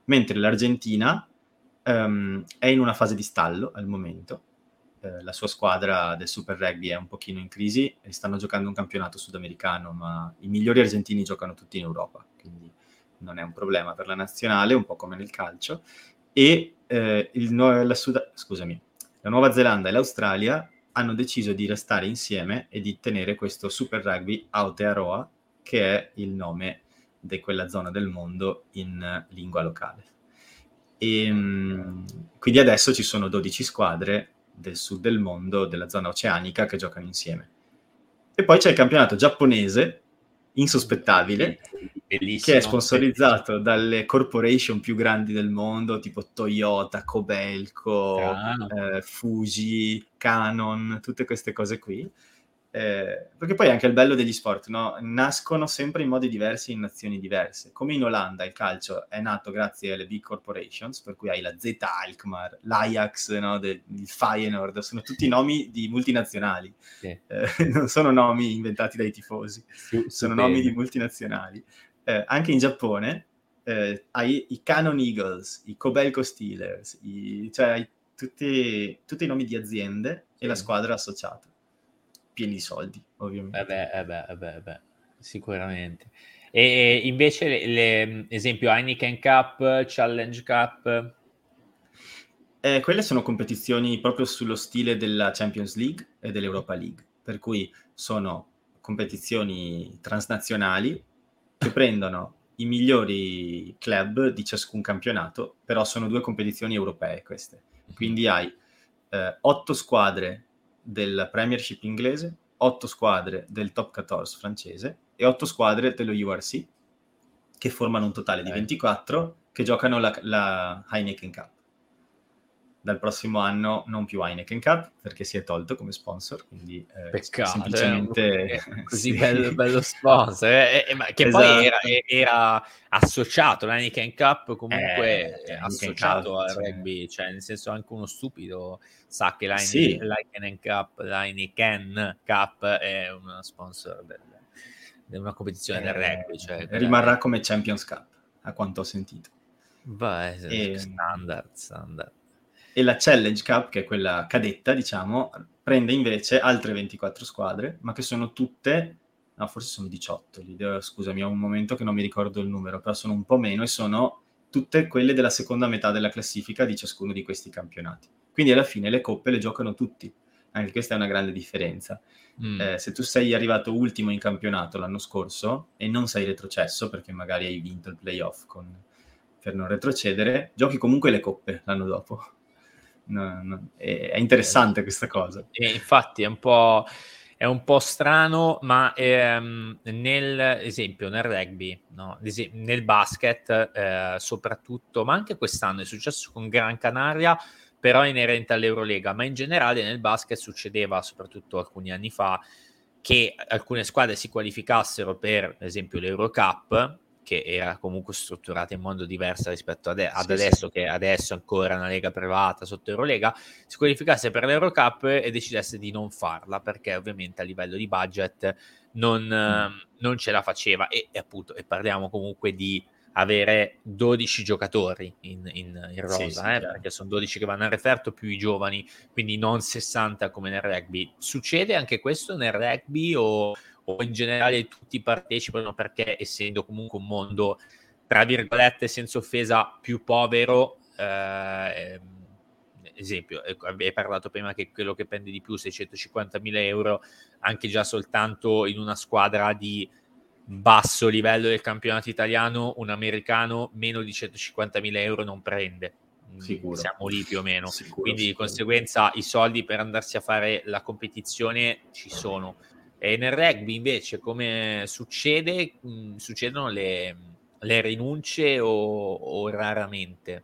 Mentre l'Argentina ehm, è in una fase di stallo al momento eh, la sua squadra del Super Rugby è un pochino in crisi e stanno giocando un campionato sudamericano, ma i migliori argentini giocano tutti in Europa, quindi non è un problema per la nazionale, un po' come nel calcio. E eh, il, la, Sud- scusami, la Nuova Zelanda e l'Australia hanno deciso di restare insieme e di tenere questo Super Rugby Aotearoa, che è il nome di quella zona del mondo in lingua locale. E, ehm, quindi adesso ci sono 12 squadre del sud del mondo, della zona oceanica, che giocano insieme. E poi c'è il campionato giapponese, insospettabile, Bellissimo. che è sponsorizzato dalle corporation più grandi del mondo, tipo Toyota, Kobelco, eh, Fuji, Canon, tutte queste cose qui. Eh, perché poi anche il bello degli sport, no? nascono sempre in modi diversi in nazioni diverse. Come in Olanda il calcio è nato grazie alle big corporations, per cui hai la Z Alkmaar, l'Ajax, no? De, il Feyenoord, sono tutti nomi di multinazionali, sì. eh, non sono nomi inventati dai tifosi, sì, sono nomi di multinazionali. Eh, anche in Giappone eh, hai i Canon Eagles, i Kobelco Steelers, i, cioè hai tutti, tutti i nomi di aziende e la squadra associata pieni di soldi, ovviamente.
Eh beh, eh beh, eh beh, eh beh, sicuramente. E invece, le, le, esempio Heineken Cup, Challenge Cup...
Eh, quelle sono competizioni proprio sullo stile della Champions League e dell'Europa League, per cui sono competizioni transnazionali che prendono i migliori club di ciascun campionato, però sono due competizioni europee queste. Mhm. Quindi hai eh, otto squadre della Premiership inglese, 8 squadre del Top 14 francese e 8 squadre dello URC, che formano un totale di 24 che giocano la, la Heineken Cup. Dal prossimo anno non più Heineken Cup perché si è tolto come sponsor, quindi
eh, Peccato,
semplicemente
eh, <laughs> così bello, bello sponsor, eh, eh, ma che esatto. poi era, era associato l'Heineken Cup comunque eh, associato al cioè... rugby, cioè nel senso anche uno stupido sa che l'Heineken sì. Cup, l'Heineken Cup è un sponsor di una competizione del eh, rugby. Cioè
rimarrà come Champions Cup, a quanto ho sentito.
Beh, e, standard, standard.
E la Challenge Cup, che è quella cadetta, diciamo, prende invece altre 24 squadre, ma che sono tutte, no, forse sono 18, lì, scusami, ho un momento che non mi ricordo il numero, però sono un po' meno e sono tutte quelle della seconda metà della classifica di ciascuno di questi campionati. Quindi alla fine le coppe le giocano tutti. Anche questa è una grande differenza. Mm. Eh, se tu sei arrivato ultimo in campionato l'anno scorso e non sei retrocesso perché magari hai vinto il playoff con, per non retrocedere, giochi comunque le coppe l'anno dopo. No, no. È, interessante questa cosa.
E infatti è un po', è un po strano, ma ehm, nel esempio nel rugby, no? nel basket eh, soprattutto, ma anche quest'anno è successo con Gran Canaria, però inerente all'Eurolega, ma in generale nel basket succedeva, soprattutto alcuni anni fa, che alcune squadre si qualificassero per, ad esempio, l'Eurocup che era comunque strutturata in modo diverso rispetto ad, ad sì, adesso, sì. che adesso è ancora una lega privata sotto Eurolega, si qualificasse per l'Eurocup e decidesse di non farla perché ovviamente a livello di budget non, mm. non ce la faceva e, e, appunto e parliamo comunque di avere 12 giocatori in, in, in rosa, sì, eh, perché sono 12 che vanno al referto più i giovani, quindi non 60 come nel rugby. Succede anche questo nel rugby o o in generale tutti partecipano perché essendo comunque un mondo tra virgolette senza offesa più povero eh, esempio ecco, hai parlato prima che quello che prende di più 650 mila euro anche già soltanto in una squadra di basso livello del campionato italiano un americano meno di 150 mila euro non prende Sicuro. siamo lì più o meno sicuro, quindi sicuro. di conseguenza i soldi per andarsi a fare la competizione ci sono e nel rugby invece, come succede, mm, succedono le, le rinunce o, o, raramente?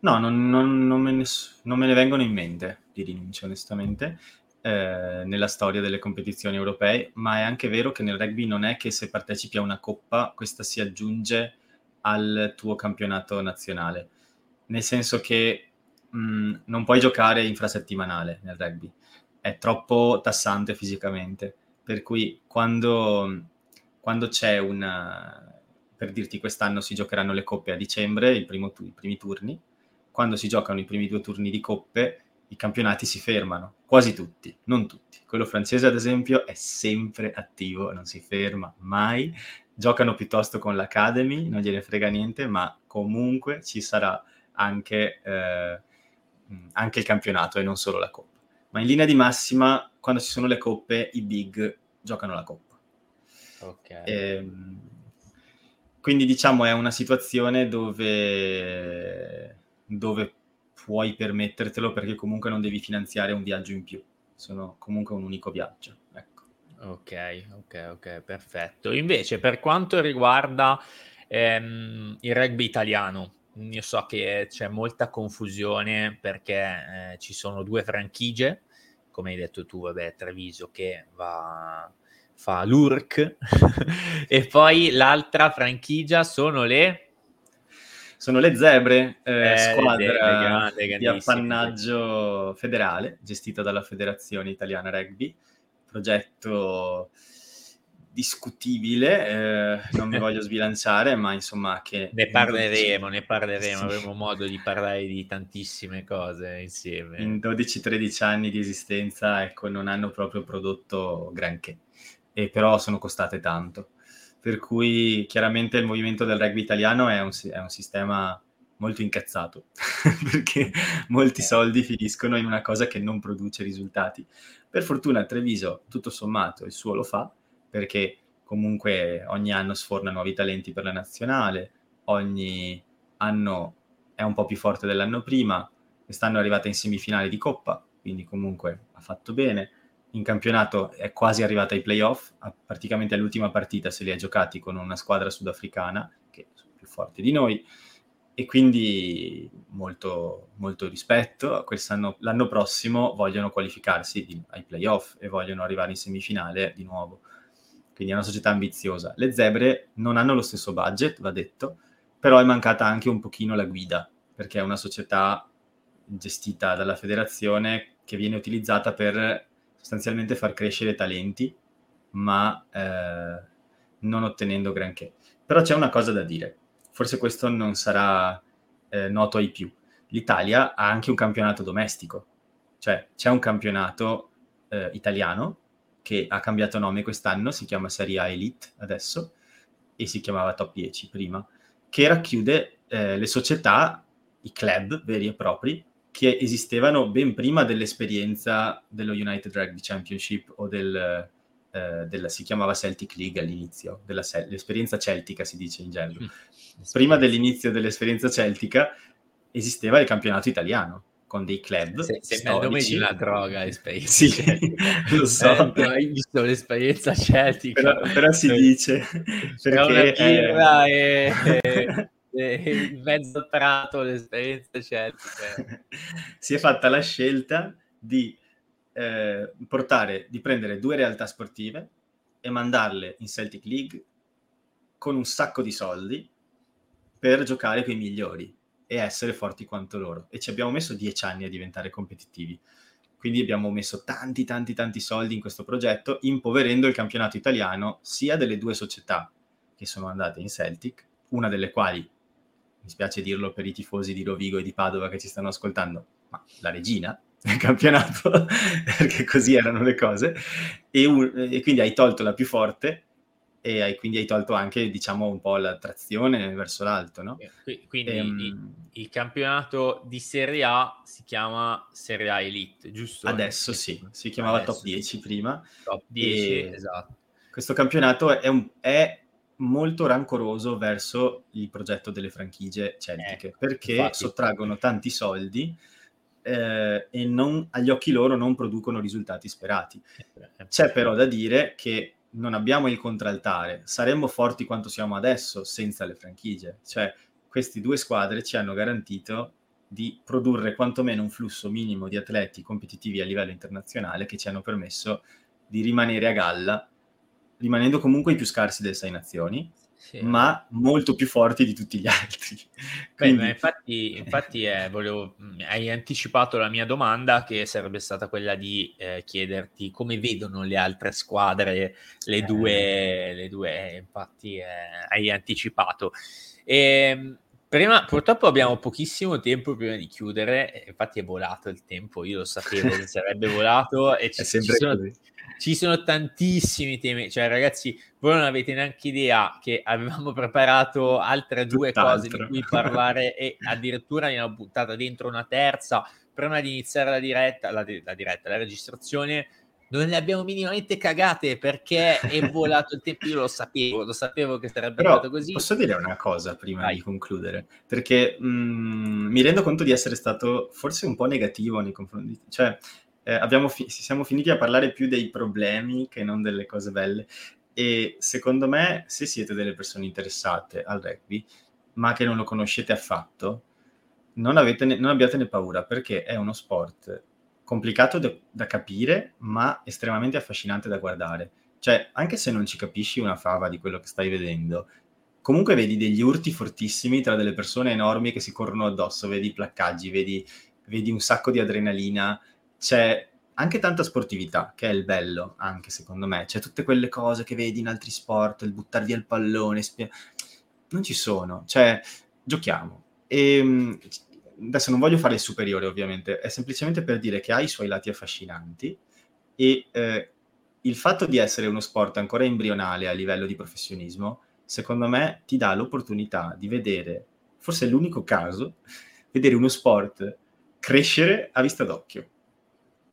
No, non, non, non, me ne, non, me ne, vengono in mente di rinunce, onestamente, eh, nella storia delle competizioni europee, ma è anche vero che nel rugby non è che se partecipi a una coppa, questa si aggiunge al tuo campionato nazionale, nel senso che mh, mm, non puoi giocare infrasettimanale nel rugby, è troppo tassante fisicamente per cui quando, quando c'è una... per dirti quest'anno si giocheranno le coppe a dicembre, i primi turni, quando si giocano i primi due turni di coppe i campionati si fermano, quasi tutti, non tutti. Quello francese, ad esempio, è sempre attivo, non si ferma mai. Giocano piuttosto con l'Academy, non gliene frega niente, ma comunque ci sarà anche, eh, anche il campionato e non solo la Coppa. Ma in linea di massima, quando ci sono le coppe, i big giocano la Coppa.
Ok. E,
ehm, quindi diciamo è una situazione dove, dove puoi permettertelo perché comunque non devi finanziare un viaggio in più, sono comunque un unico viaggio. Ecco.
Ok, ok, ok, perfetto. Invece per quanto riguarda ehm, il rugby italiano, io so che c'è molta confusione perché eh, ci sono due franchigie come hai detto tu, vabbè, Treviso che va, fa l'URC. <laughs> E poi l'altra franchigia sono le...
Sono le Zebre, eh, eh, squadra le, le, di appannaggio federale, gestita dalla Federazione Italiana Rugby, progetto discutibile, eh, non mi <laughs> voglio sbilanciare, ma insomma che...
Ne parleremo, 12... ne parleremo, sì. avremo modo di parlare di tantissime cose insieme.
In 12-13 anni di esistenza, ecco, non hanno proprio prodotto granché, e però sono costate tanto. Per cui chiaramente il movimento del rugby italiano è un, è un sistema molto incazzato, <laughs> perché molti soldi finiscono in una cosa che non produce risultati. Per fortuna Treviso, tutto sommato, il suo lo fa, perché comunque ogni anno sforna nuovi talenti per la nazionale, ogni anno è un po' più forte dell'anno prima, quest'anno è arrivata in semifinale di Coppa, quindi comunque ha fatto bene. In campionato è quasi arrivata ai playoff, praticamente all'ultima partita se li ha giocati con una squadra sudafricana, che sono più forti di noi, e quindi molto, molto rispetto. Quest'anno, l'anno prossimo vogliono qualificarsi ai playoff e vogliono arrivare in semifinale di nuovo. Quindi è una società ambiziosa. Le zebre non hanno lo stesso budget, va detto, però è mancata anche un pochino la guida, perché è una società gestita dalla federazione che viene utilizzata per sostanzialmente far crescere talenti, ma eh, non ottenendo granché. Però c'è una cosa da dire, forse questo non sarà eh, noto ai più. L'Italia ha anche un campionato domestico, cioè c'è un campionato eh, italiano che ha cambiato nome quest'anno, si chiama Serie A Elite adesso e si chiamava Top 10 prima, che racchiude eh, le società, i club veri e propri, che esistevano ben prima dell'esperienza dello United Rugby Championship o del, eh, della, si chiamava Celtic League all'inizio, della, l'esperienza celtica si dice in genere. Mm. Prima dell'inizio dell'esperienza celtica esisteva il campionato italiano con dei club
se, sembra il nome di una droga
l'esperienza sì, <laughs> lo so.
Eh, hai visto l'esperienza celtica.
Però, però si dice
perché una è... e, <laughs> in mezzo prato l'esperienza celtica.
Si è fatta la scelta di eh, portare, di prendere due realtà sportive e mandarle in Celtic League con un sacco di soldi per giocare con i migliori e essere forti quanto loro. E ci abbiamo messo dieci anni a diventare competitivi. Quindi abbiamo messo tanti, tanti, tanti soldi in questo progetto, impoverendo il campionato italiano sia delle due società che sono andate in Celtic, una delle quali, mi spiace dirlo per i tifosi di Rovigo e di Padova che ci stanno ascoltando, ma la regina, nel campionato, <laughs> perché così erano le cose, e, un, e, quindi hai tolto la più forte e hai, quindi hai tolto anche, diciamo, un po' l'attrazione verso l'alto, no?
Quindi ehm, il, il, campionato di Serie A si chiama Serie A Elite, giusto?
Adesso sì, si chiamava adesso, Top 10 sì. prima.
Top 10, esatto.
Questo campionato è, un, è molto rancoroso verso il progetto delle franchigie celtiche, eh, perché infatti, sottraggono tanti soldi eh, e non, agli occhi loro non producono risultati sperati. C'è però da dire che non abbiamo il contraltare, saremmo forti quanto siamo adesso senza le franchigie, cioè queste due squadre ci hanno garantito di produrre quantomeno un flusso minimo di atleti competitivi a livello internazionale che ci hanno permesso di rimanere a galla, rimanendo comunque i più scarsi delle sei nazioni, sì. ma molto più forti di tutti gli altri.
Quindi... Beh, infatti, infatti eh, volevo, mm, hai anticipato la mia domanda che sarebbe stata quella di eh, chiederti come vedono le altre squadre, le eh. due, le due infatti eh, hai anticipato. E, ehm, Prima, purtroppo abbiamo pochissimo tempo prima di chiudere, infatti è volato il tempo, io lo sapevo che sarebbe <laughs> volato e ci, ci, sono, ci, sono, tantissimi temi, cioè ragazzi, voi non avete neanche idea che avevamo preparato altre due Tutt'altro. cose di cui parlare e addirittura ne ho buttata dentro una terza prima di iniziare la diretta, la, la diretta, la registrazione non le abbiamo minimamente cagate perché è <laughs> volato il tempo. Io lo sapevo, lo sapevo che sarebbe
Però
andato così.
Posso dire una cosa prima Vai. di concludere? Perché mh, mm, mi rendo conto di essere stato forse un po' negativo nei confronti, cioè eh, fi- siamo finiti a parlare più dei problemi che non delle cose belle. E secondo me, se siete delle persone interessate al rugby, ma che non lo conoscete affatto, non, ne- non abbiatene paura perché è uno sport complicato da, da capire, ma estremamente affascinante da guardare. Cioè, anche se non ci capisci una fava di quello che stai vedendo, comunque vedi degli urti fortissimi tra delle persone enormi che si corrono addosso, vedi placcaggi, vedi, vedi un sacco di adrenalina, c'è anche tanta sportività, che è il bello, anche secondo me. C'è tutte quelle cose che vedi in altri sport, il buttar via il pallone, spia... non ci sono, cioè giochiamo. E ehm, adesso non voglio fare il superiore ovviamente, è semplicemente per dire che ha i suoi lati affascinanti e eh, il fatto di essere uno sport ancora embrionale a livello di professionismo, secondo me ti dà l'opportunità di vedere, forse è l'unico caso, vedere uno sport crescere a vista d'occhio.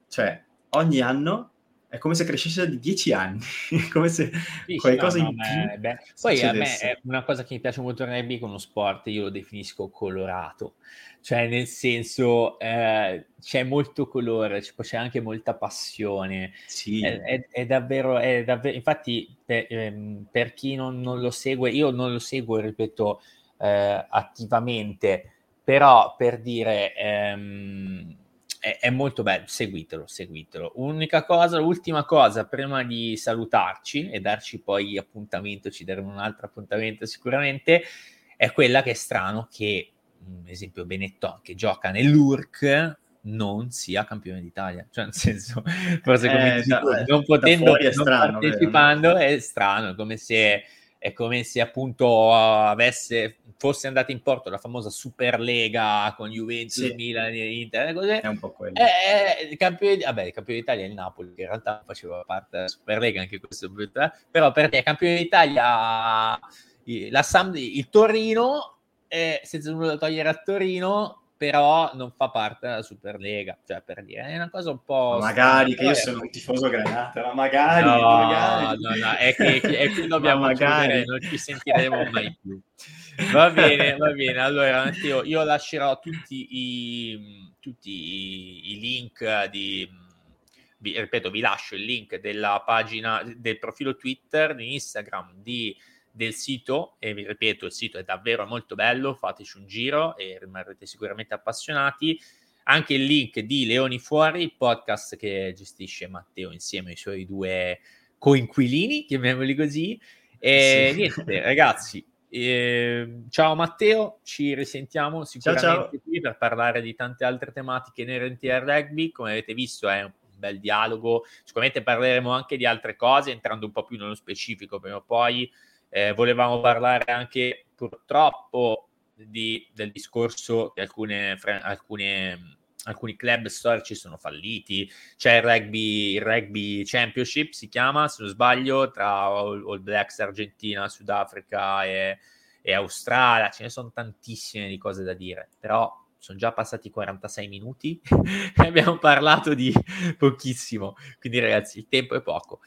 Cioè, ogni anno è come se crescesse di dieci anni, <laughs> come se sì, qualcosa no, no, in più.
Beh, poi a me è una cosa che mi piace molto nel rugby con uno sport, io lo definisco colorato, cioè nel senso eh, c'è molto colore, c'è anche molta passione.
Sì.
È, è, è, davvero, è davvero, infatti per, ehm, per chi non, non, lo segue, io non lo seguo, ripeto, eh, attivamente, però per dire... Ehm, è, è, molto bello, seguitelo, seguitelo. Unica cosa, l'ultima cosa, prima di salutarci e darci poi appuntamento, ci daremo un altro appuntamento sicuramente, è quella che è strano che, ad esempio, Benetton che gioca nell'URC non sia campione d'Italia, cioè nel senso, forse come eh, da, non potendo, non strano, partecipando vero, no? è strano, come se è come se appunto avesse, fosse andata in porto la famosa Superlega con Juventus, sì. Milan e Inter, così. È un po' quello. Eh, il campione, vabbè, il campione d'Italia è il Napoli, che in realtà faceva parte della Superlega anche questo, però per te campione d'Italia la Sam, il Torino, eh, senza nulla da togliere al Torino, però non fa parte della Superlega, cioè per dire, è una cosa un po'...
Ma magari, che io sono un tifoso granata, ma magari,
no,
magari.
No, no, è che, è che <laughs> dobbiamo magari. non ci sentiremo mai più. Va bene, va bene, allora Matteo, io lascerò tutti i, tutti i, i link di... Vi, ripeto, vi lascio il link della pagina, del profilo Twitter, di Instagram, di del sito e vi ripeto il sito è davvero molto bello fateci un giro e rimarrete sicuramente appassionati. Anche il link di Leoni Fuori il podcast che gestisce Matteo insieme ai suoi due coinquilini chiamiamoli così. E sì. <laughs> niente ragazzi eh, ciao Matteo ci risentiamo sicuramente ciao, ciao. qui per parlare di tante altre tematiche inerenti al rugby. Come avete visto è un bel dialogo. Sicuramente parleremo anche di altre cose entrando un po' più nello specifico prima o poi eh, volevamo parlare anche purtroppo di, del discorso che alcune, alcune, alcuni club storici sono falliti. C'è il rugby, il rugby Championship, si chiama, se non sbaglio, tra All Blacks Argentina, Sudafrica e, e Australia. Ce ne sono tantissime di cose da dire, però sono già passati 46 minuti <laughs> e abbiamo parlato di pochissimo. Quindi ragazzi, il tempo è poco.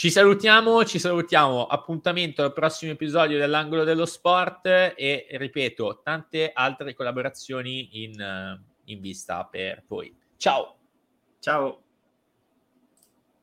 Ci salutiamo, ci salutiamo. Appuntamento al prossimo episodio dell'angolo dello sport e ripeto, tante altre collaborazioni in, in vista per voi. Ciao.
Ciao.